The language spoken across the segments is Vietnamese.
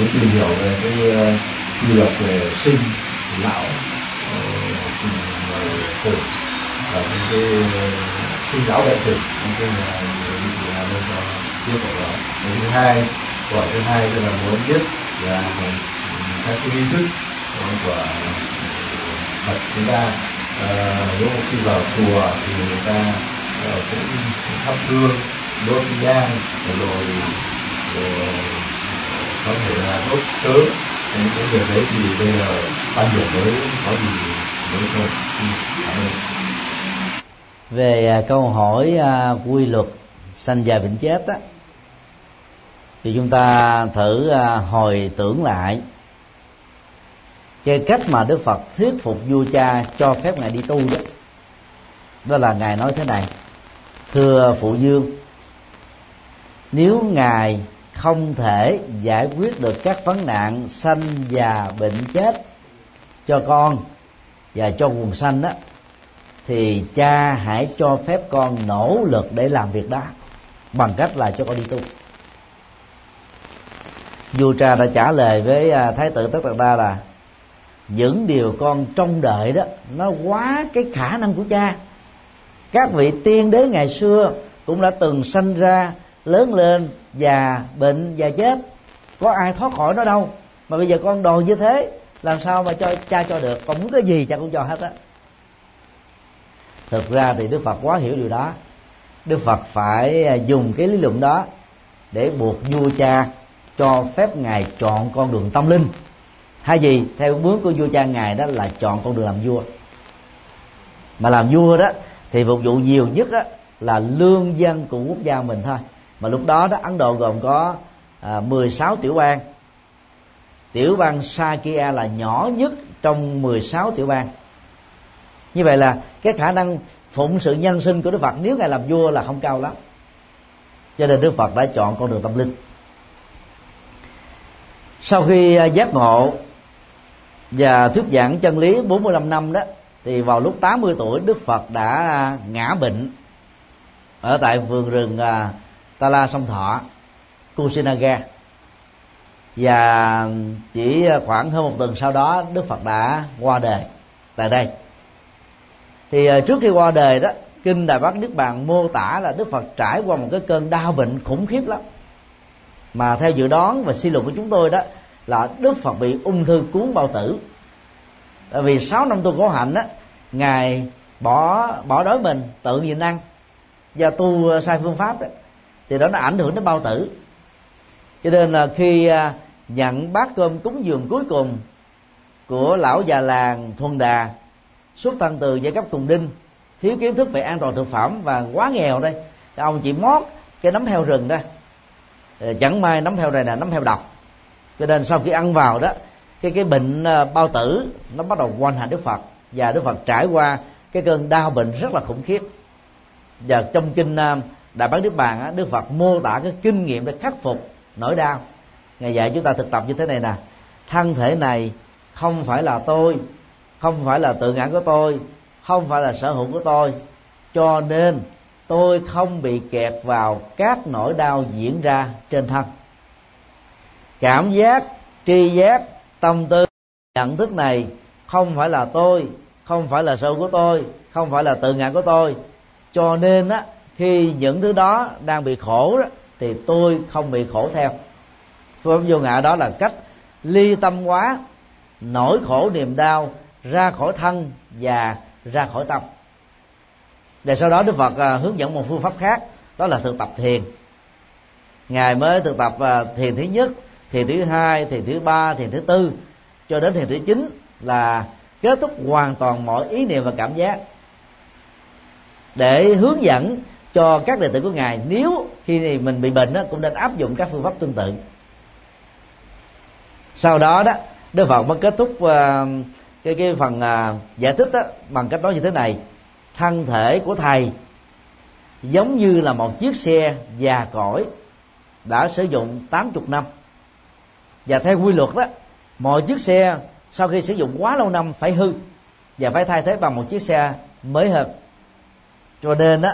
muốn tìm hiểu về cái ờ, quy luật về sinh lão ờ, ờ, tử và cái sinh lão bệnh tử. Những cái là thì là nên cho tiếp của đó. Thứ hai của thứ hai tức là muốn biết là các cái nghi thức của Phật chúng ta uh, khi vào chùa thì người ta uh, cũng thắp hương đốt nhang rồi, rồi có thể là đốt sớm. Những cái việc đấy thì bây giờ quan điểm mới có gì mới không ừ, về à, câu hỏi à, quy luật sanh già bệnh chết á, thì chúng ta thử à, hồi tưởng lại cái cách mà Đức Phật thuyết phục vua cha cho phép ngài đi tu đó. Đó là ngài nói thế này, thưa phụ dương nếu ngài không thể giải quyết được các vấn nạn sanh già bệnh chết cho con và cho quần sanh đó, thì cha hãy cho phép con nỗ lực để làm việc đó bằng cách là cho con đi tu. Vua cha đã trả lời với à, thái tử tất đạt đa là, những điều con trông đợi đó, nó quá cái khả năng của cha. Các vị tiên đế ngày xưa cũng đã từng sanh ra lớn lên già, bệnh già chết. Có ai thoát khỏi nó đâu. Mà bây giờ con đòi như thế, làm sao mà cho cha cho được? Còn muốn cái gì cha cũng cho hết á. Thực ra thì đức phật quá hiểu điều đó. Đức phật phải à, dùng cái lý luận đó để buộc vua cha cho phép ngài chọn con đường tâm linh. Hay gì theo muốn của vua cha ngài đó là chọn con đường làm vua. Mà làm vua đó thì phục vụ nhiều nhất đó là lương dân của quốc gia mình thôi mà lúc đó đó ấn độ gồm có à, 16 tiểu bang. Tiểu bang Sakya là nhỏ nhất trong 16 tiểu bang. Như vậy là cái khả năng phụng sự nhân sinh của Đức Phật nếu ngài làm vua là không cao lắm. Cho nên Đức Phật đã chọn con đường tâm linh. Sau khi à, giác ngộ và thuyết giảng chân lý 45 năm đó thì vào lúc 80 tuổi Đức Phật đã à, ngã bệnh ở tại vườn rừng à, Tala Ta La Sông Thọ Kusinaga và chỉ khoảng hơn một tuần sau đó, Đức Phật đã qua đời tại đây. Thì ờ, trước khi qua đời đó, kinh Đại Bát Niết Bàn mô tả là Đức Phật trải qua một cái cơn đau bệnh khủng khiếp lắm. Mà theo dự đoán và suy luận của chúng tôi đó, là Đức Phật bị ung thư cuốn bao tử. Tại vì 6 năm tu khổ hạnh á, ngài bỏ bỏ đói mình, tự nhịn ăn. Do tu sai phương pháp đấy thì đó nó ảnh hưởng đến bao tử. Cho nên là khi à, nhận bát cơm cúng dường cuối cùng của lão già làng thuần đà, xuất thân từ giai cấp cùng đinh, thiếu kiến thức về an toàn thực phẩm và quá nghèo đây ông chỉ mót cái nấm heo rừng đó. Ờ, chẳng may nấm heo này là nấm heo độc. Cho nên sau khi ăn vào đó, cái cái bệnh ờ, bao tử nó bắt đầu quan hành đức phật và đức phật trải qua cái cơn đau bệnh rất là khủng khiếp. Và trong kinh ờ, đại bán đức bàn đức phật mô tả cái kinh nghiệm để khắc phục nỗi đau. Ngài dạy chúng ta thực tập như thế này nè. Thân thể này không phải là tôi, không phải là tự ngã của tôi, không phải là sở hữu của tôi. Cho nên tôi không bị kẹt vào các nỗi đau diễn ra trên thân. Cảm giác, tri giác, tâm tư, nhận thức này không phải là tôi, không phải là sâu của tôi, không phải là tự ngã của tôi. Cho nên á khi những thứ đó đang bị khổ đó, thì tôi không bị khổ theo. Phương vô ngã đó là cách ly tâm quá, nỗi khổ niềm đau ra khỏi thân và ra khỏi tâm. Và sau đó đức phật à, hướng dẫn một phương pháp khác đó là thực tập thiền. Ngài mới thực tập à, thiền thứ nhất thiền thứ hai thiền thứ ba thiền thứ tư cho đến thiền thứ chín là kết thúc hoàn toàn mọi ý niệm và cảm giác. Để hướng dẫn cho các đệ tử của ngài. Nếu khi mình bị bệnh đó, cũng nên áp dụng các phương pháp tương tự. Sau đó đó đức phật mới kết thúc uh, cái cái phần uh, giải thích đó, bằng cách nói như thế này. Thân thể của thầy giống như là một chiếc xe già cỗi đã sử dụng 80 năm. Và theo quy luật đó mọi chiếc xe sau khi sử dụng quá lâu năm phải hư và phải thay thế bằng một chiếc xe mới hơn cho nên đó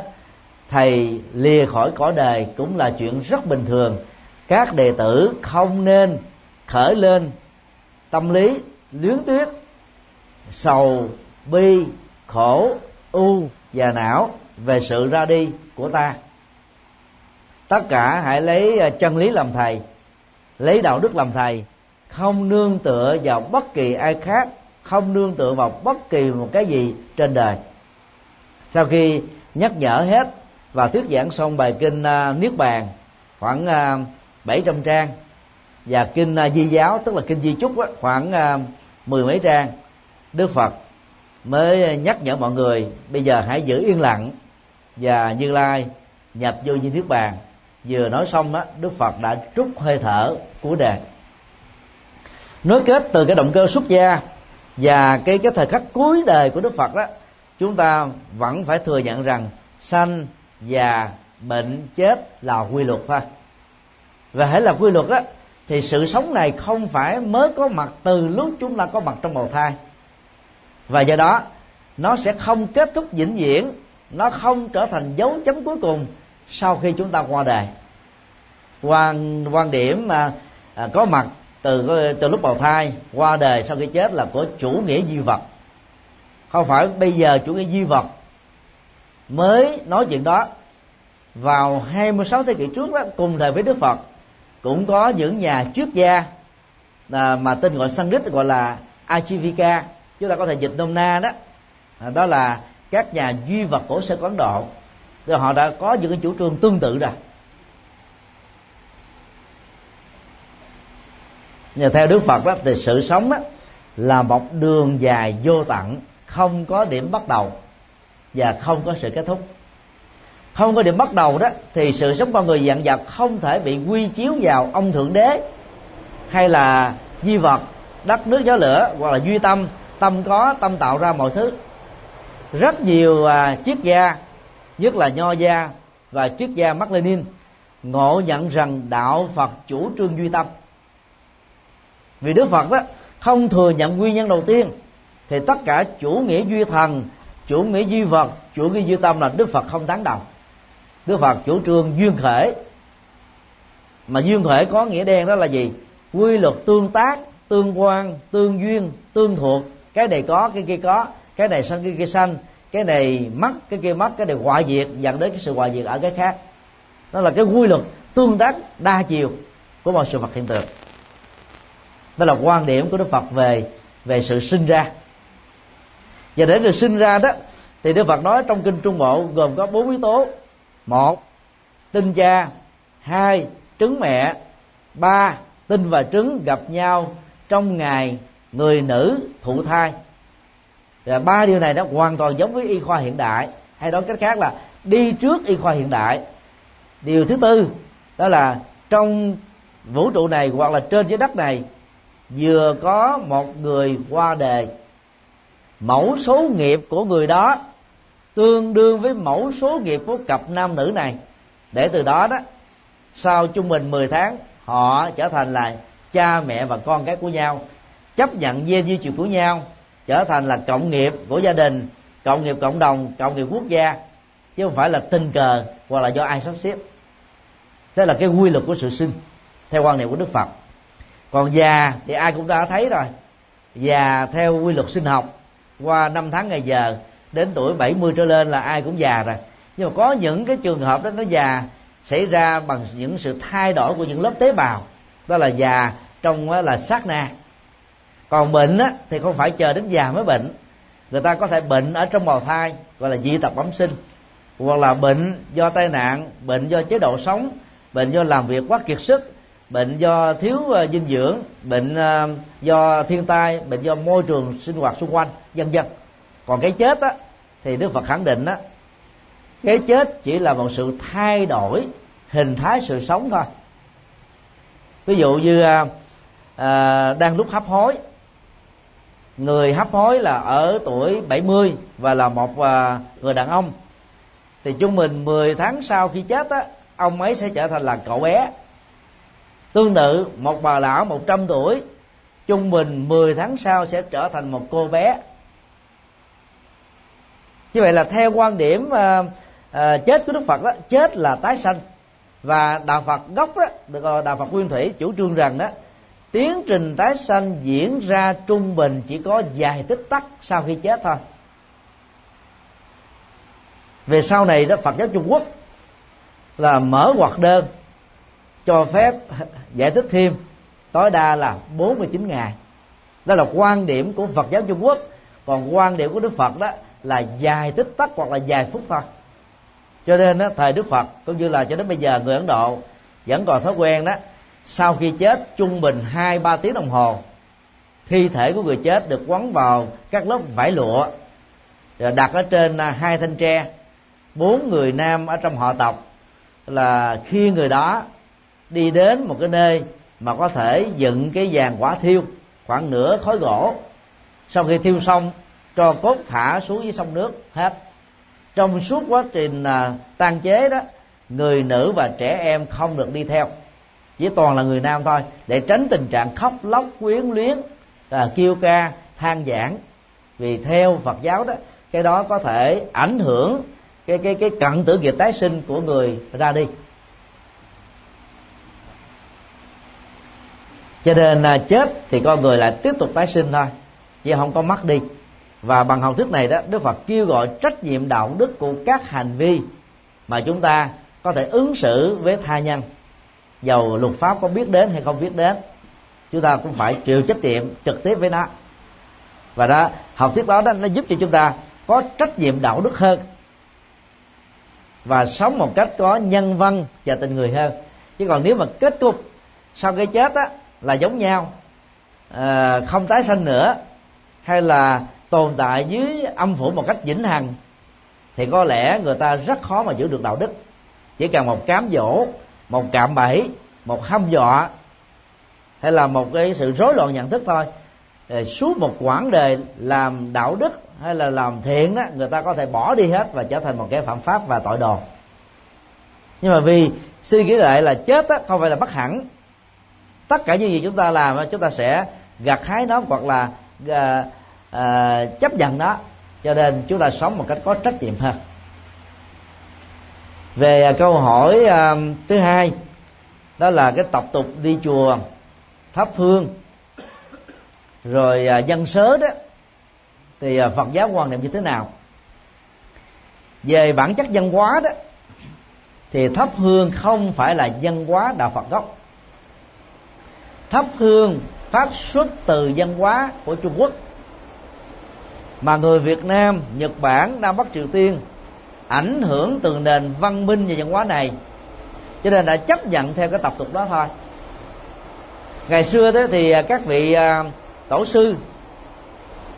thầy lìa khỏi cõi đời cũng là chuyện rất bình thường. Các đệ tử không nên khởi lên tâm lý luyến tuyết sầu, bi, khổ, u và não về sự ra đi của ta. Tất cả hãy lấy à, chân lý làm thầy, lấy đạo đức làm thầy, không nương tựa vào bất kỳ ai khác, không nương tựa vào bất kỳ một cái gì trên đời. Sau khi nhắc nhở hết và thuyết giảng xong bài kinh à, niết bàn, khoảng à, 700 trang. Và kinh à, di giáo, tức là kinh di chúc khoảng mười mấy trang. Đức phật mới nhắc nhở mọi người, bây giờ hãy giữ yên lặng và như lai nhập vô di niết bàn. Vừa nói xong á, đức phật đã trút hơi thở của đề. Nối kết từ cái động cơ xuất gia và cái cái thời khắc cuối đời của đức phật đó, chúng ta vẫn phải thừa nhận rằng sanh già bệnh chết là quy luật thôi. Và hãy là quy luật á thì sự sống này không phải mới có mặt từ lúc chúng ta có mặt trong bào thai. Và do đó nó sẽ không kết thúc vĩnh viễn nó không trở thành dấu chấm cuối cùng sau khi chúng ta qua đời. Quan quan điểm mà à, có mặt từ từ lúc bào thai qua đời sau khi chết là của chủ nghĩa duy vật. Không phải bây giờ chủ nghĩa duy vật mới nói chuyện đó. Vào 26 thế kỷ trước đó cùng thời với Đức Phật cũng có những nhà trước gia à, mà tên gọi Sanskrit gọi là Ajivika chúng ta có thể dịch nôm na đó. À, đó là các nhà duy vật cổ sơ quán Ấn Độ. Thì họ đã có những cái chủ trương tương tự rồi. Nhưng theo Đức Phật đó thì sự sống đó là một đường dài vô tận không có điểm bắt đầu và không có sự kết thúc. Không có điểm bắt đầu đó thì sự sống con người dạng vật không thể bị quy chiếu vào ông thượng đế hay là di vật đất nước gió lửa hoặc là duy tâm tâm có tâm tạo ra mọi thứ. Rất nhiều à, triết gia nhất là nho gia và triết gia Mác Lênin ngộ nhận rằng đạo Phật chủ trương duy tâm. Vì Đức Phật đó không thừa nhận nguyên nhân đầu tiên thì tất cả chủ nghĩa duy thần chủ nghĩa duy vật, chủ nghĩa duy tâm là Đức Phật không tán đồng. Đức Phật chủ trương duyên khởi mà duyên khởi có nghĩa đen đó là gì? Quy luật tương tác, tương quan, tương duyên, tương thuộc. Cái này có, cái kia có. Cái này sanh, cái kia sanh. Cái này mất, cái kia mất. Cái này hoại diệt, dẫn đến cái sự hoại diệt ở cái khác. Đó là cái quy luật tương tác đa chiều của mọi sự vật hiện tượng. Đó là quan điểm của đức phật về về sự sinh ra và để được sinh ra đó, thì đức phật nói trong kinh trung bộ gồm có bốn yếu tố. Một, tinh cha. Hai, trứng mẹ. Ba, tinh và trứng gặp nhau trong ngày người nữ thụ thai. Và ba điều này nó hoàn toàn giống với y khoa hiện đại. Hay nói cách khác là đi trước y khoa hiện đại. Điều thứ tư, đó là trong vũ trụ này hoặc là trên trái đất này, vừa có một người qua đề mẫu số nghiệp của người đó tương đương với mẫu số nghiệp của cặp nam nữ này. Để từ đó đó, sau trung bình 10 tháng, họ trở thành là cha mẹ và con cái của nhau, chấp nhận gen di truyền của nhau, trở thành là cộng nghiệp của gia đình, cộng nghiệp cộng đồng, cộng nghiệp quốc gia, chứ không phải là tình cờ hoặc là do ai sắp xếp. Thế là cái quy luật của sự sinh, theo quan niệm của đức phật. Còn già thì ai cũng đã thấy rồi. Già theo quy luật sinh học qua năm tháng ngày giờ đến tuổi 70 trở lên là ai cũng già rồi. Nhưng mà có những cái trường hợp đó nó già xảy ra bằng những sự thay đổi của những lớp tế bào. Đó là già trong là sát na. Còn bệnh á, thì không phải chờ đến già mới bệnh. Người ta có thể bệnh ở trong bào thai gọi là dị tật bẩm sinh hoặc là bệnh do tai nạn bệnh do chế độ sống bệnh do làm việc quá kiệt sức bệnh do thiếu ờ, dinh dưỡng bệnh ờ, do thiên tai bệnh do môi trường sinh hoạt xung quanh vân vân. Còn cái chết á thì đức phật khẳng định á cái chết chỉ là một sự thay đổi hình thái sự sống thôi. Ví dụ như à, đang lúc hấp hối người hấp hối là ở tuổi 70 và là một à, người đàn ông thì trung bình 10 tháng sau khi chết á ông ấy sẽ trở thành là cậu bé tương tự một bà lão 100 tuổi trung bình 10 tháng sau sẽ trở thành một cô bé. Như vậy là theo quan điểm uh, uh, chết của đức phật đó chết là tái sanh. Và đạo phật gốc đó được gọi đạo phật nguyên thủy chủ trương rằng đó tiến trình tái sanh diễn ra trung bình chỉ có vài tích tắc sau khi chết thôi. Về sau này đó Phật giáo Trung Quốc là mở hoạt đơn cho phép giải thích thêm. Tối đa là 49 ngày. Đó là quan điểm của Phật giáo Trung Quốc. Còn quan điểm của Đức Phật đó là dài tích tắc hoặc là dài phút thôi. Cho nên đó, thời Đức Phật cũng như là cho đến bây giờ người Ấn Độ vẫn còn thói quen đó sau khi chết trung bình hai ba tiếng đồng hồ thi thể của người chết được quấn vào các lớp vải lụa. Rồi đặt ở trên à, hai thanh tre. Bốn người nam ở trong họ tộc là khi người đó đi đến một cái nơi mà có thể dựng cái vàng quả thiêu khoảng nửa khối gỗ. Sau khi thiêu xong cho cốt thả xuống dưới sông nước hết. Trong suốt quá trình à, tan chế đó người nữ và trẻ em không được đi theo. Chỉ toàn là người nam thôi để tránh tình trạng khóc lóc quyến luyến à, kêu ca than giảng vì theo Phật giáo đó cái đó có thể ảnh hưởng cái cái cái cận tử nghiệp tái sinh của người ra đi. Cho nên là chết thì con người lại tiếp tục tái sinh thôi chứ không có mất đi. Và bằng học thuyết này đó đức phật kêu gọi trách nhiệm đạo đức của các hành vi mà chúng ta có thể ứng xử với tha nhân. Dầu luật pháp có biết đến hay không biết đến chúng ta cũng phải chịu trách nhiệm trực tiếp với nó. Và đó học thuyết đó, đó nó giúp cho chúng ta có trách nhiệm đạo đức hơn và sống một cách có nhân văn và tình người hơn. Chứ còn nếu mà kết cục sau cái chết á là giống nhau. À, không tái sanh nữa hay là tồn tại dưới âm phủ một cách vĩnh hằng thì có lẽ người ta rất khó mà giữ được đạo đức. Chỉ cần một cám dỗ một cạm bẫy một hăm dọa hay là một cái sự rối loạn nhận thức thôi thì suốt một quãng đời làm đạo đức hay là làm thiện đó người ta có thể bỏ đi hết và trở thành một cái phạm pháp và tội đồ. Nhưng mà vì suy nghĩ lại là chết đó, không phải là bất hẳn tất cả những gì chúng ta làm chúng ta sẽ gặt hái nó hoặc là à, à, chấp nhận nó. Cho nên chúng ta sống một cách có trách nhiệm hơn. Về câu hỏi à, thứ hai đó là cái tập tục đi chùa thắp hương rồi à, dân sớ đó thì à, phật giáo quan niệm như thế nào? Về bản chất văn hóa đó thì thắp hương không phải là văn hóa đạo phật gốc thắp hương, phát xuất từ văn hóa của trung quốc. Mà người việt nam, nhật bản, nam bắc triều tiên ảnh hưởng từ nền văn minh và văn hóa này, cho nên đã chấp nhận theo cái tập tục đó thôi. Ngày xưa thế thì à, các vị à, tổ sư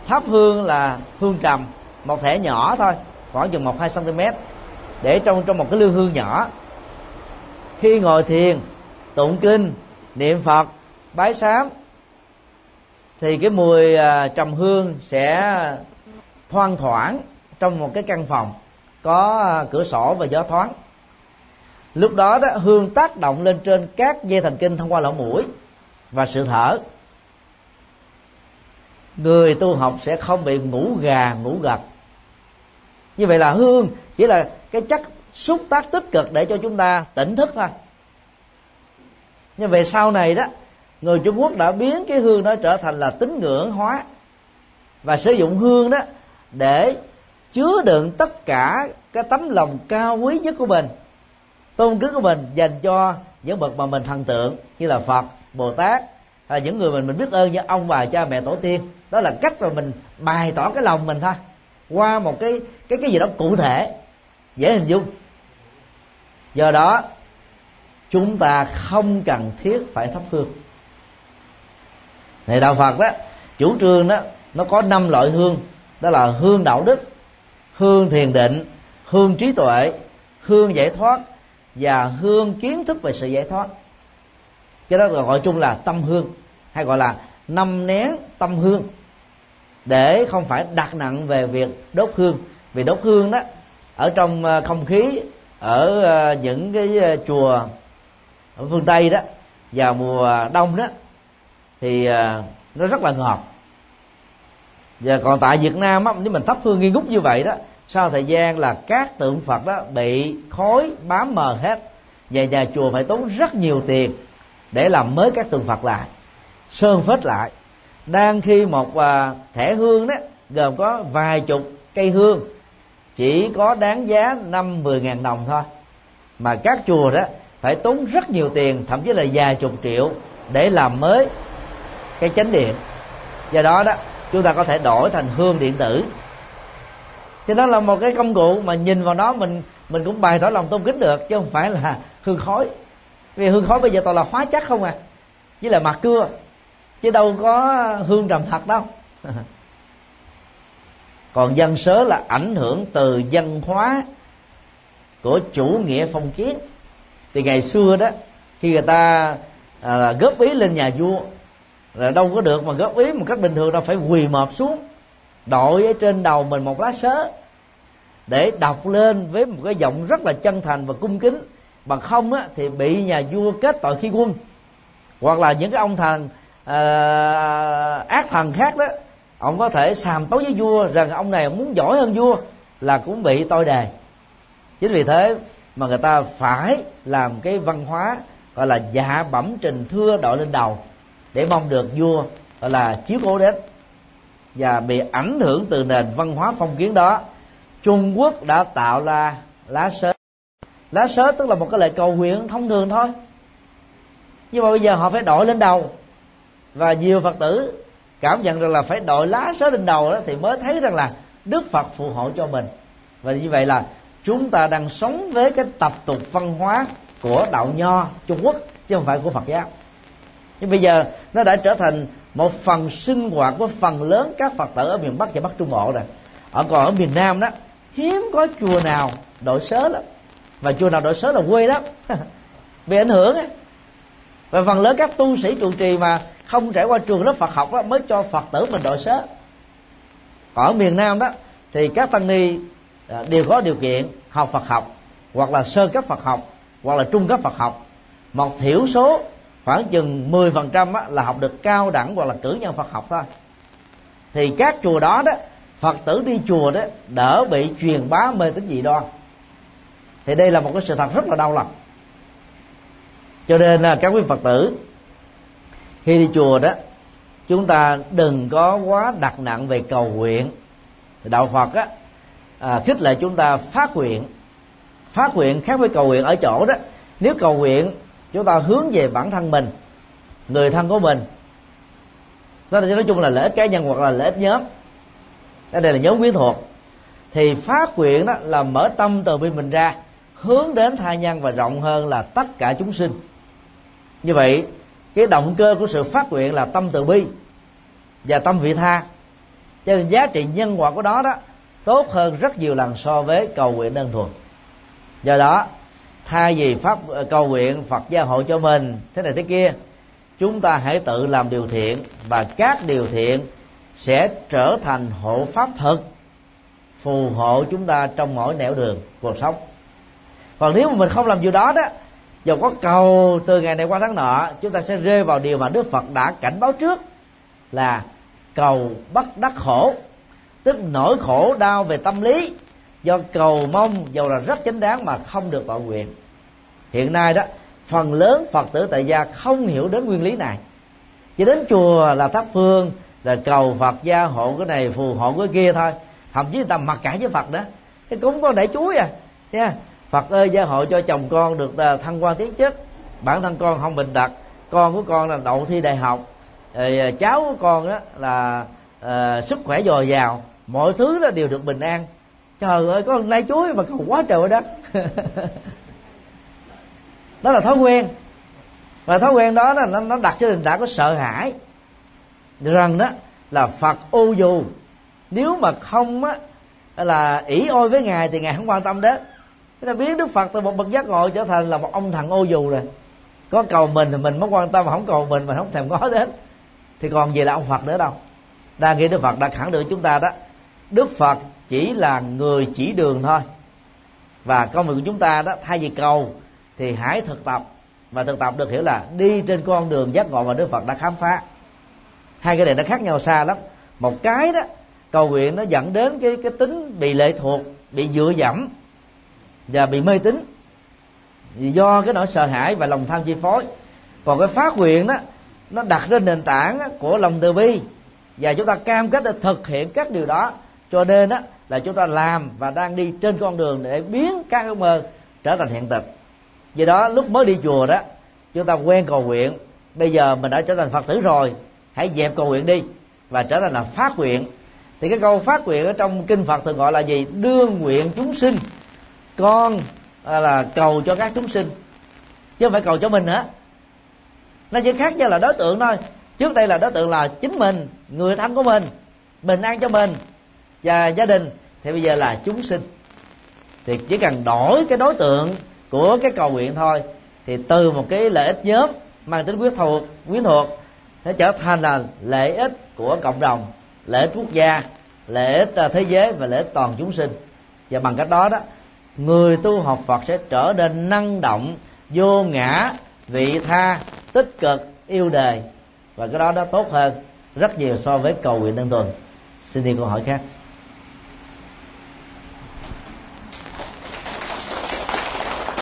thắp hương là hương trầm, một thẻ nhỏ thôi, khoảng chừng một hai cm để trong trong một cái lư hương nhỏ. Khi ngồi thiền, tụng kinh, niệm phật bái sám, thì cái mùi à, trầm hương sẽ thoang thoảng trong một cái căn phòng có à, cửa sổ và gió thoáng. Lúc đó đó, hương tác động lên trên các dây thần kinh thông qua lỗ mũi và sự thở. Người tu học sẽ không bị ngủ gà, ngủ gật. Như vậy là hương chỉ là cái chất xúc tác tích cực để cho chúng ta tỉnh thức thôi. Nhưng về sau này đó người trung quốc đã biến cái hương đó trở thành là tín ngưỡng hóa và sử dụng hương đó để chứa đựng tất cả cái tấm lòng cao quý nhất của mình, tôn kính của mình dành cho những bậc mà mình thần tượng như là phật, bồ tát hay những người mình mình biết ơn như ông bà cha mẹ tổ tiên. Đó là cách mà mình bày tỏ cái lòng mình thôi, qua một cái cái cái gì đó cụ thể, dễ hình dung. Do đó, chúng ta không cần thiết phải thắp hương thì đạo phật đó, chủ trương đó, nó có năm loại hương. Đó là hương đạo đức, hương thiền định, hương trí tuệ, hương giải thoát, và hương kiến thức về sự giải thoát. Cái đó gọi chung là tâm hương, hay gọi là năm nén tâm hương. Để không phải đặt nặng về việc đốt hương. Vì đốt hương đó, ở trong ờ, không khí, ở ờ, những cái ờ, chùa ở phương tây đó, vào mùa đông đó thì à, nó rất là ngọt. Và còn tại việt nam á nếu mình thắp hương nghi ngút như vậy đó sau thời gian là các tượng phật đó bị khói bám mờ hết và nhà chùa phải tốn rất nhiều tiền để làm mới các tượng phật lại sơn phết lại. Đang khi một à, thẻ hương đó gồm có vài chục cây hương chỉ có đáng giá năm mười ngàn đồng thôi mà các chùa đó phải tốn rất nhiều tiền thậm chí là vài chục triệu để làm mới cái chánh điện. Do đó đó chúng ta có thể đổi thành hương điện tử. Thì đó là một cái công cụ mà nhìn vào nó mình mình cũng bày tỏ lòng tôn kính được chứ không phải là hương khói. Vì hương khói bây giờ toàn là hóa chất không à với là mặt cưa. Chứ đâu có hương trầm thật đâu. Còn dân sớ là ảnh hưởng từ văn hóa của chủ nghĩa phong kiến. Thì ngày xưa đó khi người ta à, góp ý lên nhà vua là đâu có được mà góp ý một cách bình thường đâu phải quỳ mọp xuống đội ở trên đầu mình một lá sớ để đọc lên với một cái giọng rất là chân thành và cung kính. Bằng không á, thì bị nhà vua kết tội khi quân. Hoặc là những cái ông thần à, ờ, ác thần khác đó ông có thể sàm tấu với vua rằng ông này muốn giỏi hơn vua là cũng bị tôi đề chính vì thế mà người ta phải làm cái văn hóa gọi là dạ bẩm trình thưa đội lên đầu để mong được vua, gọi là, chiếu cố đến và bị ảnh hưởng từ nền văn hóa phong kiến đó. Trung Quốc đã tạo ra lá sớ. Lá sớ tức là một cái lời cầu nguyện thông thường thôi. Nhưng mà bây giờ họ phải đội lên đầu. Và nhiều phật tử cảm nhận rằng là phải đội lá sớ lên đầu đó thì mới thấy rằng là đức phật phù hộ cho mình. Và như vậy là chúng ta đang sống với cái tập tục văn hóa của đạo nho trung quốc, chứ không phải của phật giáo nhưng bây giờ nó đã trở thành một phần sinh hoạt của phần lớn các phật tử ở miền bắc và bắc trung bộ rồi. Ở còn ở miền nam đó hiếm có chùa nào đội sớ lắm. Và chùa nào đội sớ là quê lắm. Bị ảnh hưởng ấy. và phần lớn các tu sĩ trụ trì mà không trải qua trường lớp Phật học đó, mới cho Phật tử mình đội sớ. Ở miền Nam đó thì các tăng ni à, đều có điều kiện học Phật học hoặc là sơ cấp Phật học hoặc là trung cấp Phật học. Một thiểu số khoảng chừng 10% á, là học được cao đẳng hoặc là cử nhân Phật học thôi. Thì các chùa đó đó phật tử đi chùa đó đỡ bị truyền bá mê tín dị đoan. Thì đây là một cái sự thật rất là đau lòng. Cho nên là các quý phật tử khi đi chùa đó chúng ta đừng có quá đặt nặng về cầu nguyện. Đạo phật á à, khích lệ chúng ta phát nguyện. Phát nguyện khác với cầu nguyện ở chỗ đó nếu cầu nguyện chúng ta hướng về bản thân mình, người thân của mình. Đó là nói chung là lợi ích cá nhân hoặc là lợi ích nhóm. Đây là nhóm quyến thuộc. Thì phát nguyện đó là mở tâm từ bi mình ra, hướng đến tha nhân và rộng hơn là tất cả chúng sinh. Như vậy, cái động cơ của sự phát nguyện là tâm từ bi và tâm vị tha. Cho nên giá trị nhân quả của đó đó, tốt hơn rất nhiều lần so với cầu nguyện đơn thuần. Do đó thay vì pháp ờ, cầu nguyện phật gia hộ cho mình, thế này thế kia, chúng ta hãy tự làm điều thiện và các điều thiện sẽ trở thành hộ pháp thực phù hộ chúng ta trong mỗi nẻo đường cuộc sống. Còn nếu mà mình không làm điều đó đó dù có cầu từ ngày này qua tháng nọ, chúng ta sẽ rơi vào điều mà đức phật đã cảnh báo trước là cầu bất đắc khổ, tức nỗi khổ đau về tâm lý do cầu mong dầu là rất chính đáng mà không được tội nguyện. Hiện nay đó phần lớn phật tử tại gia không hiểu đến nguyên lý này. Chỉ đến chùa là thắp phương là cầu phật gia hộ cái này phù hộ cái kia thôi. Thậm chí người ta mặc cả với phật đó. Cái cúng con để chuối à. Nha à, phật ơi gia hộ cho chồng con được à, thăng quan tiến chức. Bản thân con không bệnh tật con của con là đậu thi đại học. Ờ, à, cháu của con á là à, sức khỏe dồi dào. Mọi thứ đó đều được bình an trời ơi có lấy chuối mà cầu quá trời đất đó là thói quen. Và thói quen đó nó nó đặt cho nền tảng có sợ hãi. Rằng đó là phật ô dù. Nếu mà không á là ỷ ôi với ngài thì ngài không quan tâm đến. Thế là biến đức phật từ một bậc giác ngộ trở thành là một ông thần ô dù rồi. Có cầu mình thì mình mới quan tâm mà không cầu mình mà không thèm ngó đến. Thì còn gì là ông phật nữa đâu. Đa nghĩa đức phật đã khẳng định chúng ta đó đức phật chỉ là người chỉ đường thôi. Và công việc của chúng ta đó, thay vì cầu thì hãy thực tập. Và thực tập được hiểu là đi trên con đường giác ngộ mà đức phật đã khám phá. Hai cái này nó khác nhau xa lắm. Một cái đó, cầu nguyện nó dẫn đến cái cái tính bị lệ thuộc, bị dựa dẫm và bị mê tín. Do cái nỗi sợ hãi và lòng tham chi phối. Còn cái phát nguyện đó, nó đặt trên nền tảng của lòng từ bi. Và chúng ta cam kết để thực hiện các điều đó cho nên á, là chúng ta làm và đang đi trên con đường để biến các ước mơ trở thành hiện thực. Vì đó, lúc mới đi chùa đó, chúng ta quen cầu nguyện. Bây giờ mình đã trở thành phật tử rồi, hãy dẹp cầu nguyện đi và trở thành là phát nguyện. Thì cái câu phát nguyện ở trong kinh phật thường gọi là gì? Đương nguyện chúng sinh. Con à, là cầu cho các chúng sinh. Chứ không phải cầu cho mình nữa. Nó chỉ khác nhau là đối tượng thôi. Trước đây là đối tượng là chính mình, người thân của mình, bình an cho mình gia, gia đình. Thì bây giờ là chúng sinh. Thì chỉ cần đổi cái đối tượng của cái cầu nguyện thôi. Thì từ một cái lợi ích nhóm mang tính quyết thuộc quyến thuộc sẽ trở thành là lợi ích của cộng đồng lợi ích quốc gia lợi ích à, thế giới và lợi ích toàn chúng sinh. Và bằng cách đó đó người tu học Phật sẽ trở nên năng động vô ngã vị tha tích cực yêu đời. Và cái đó nó tốt hơn rất nhiều so với cầu nguyện đơn thuần. Xin đi câu hỏi khác.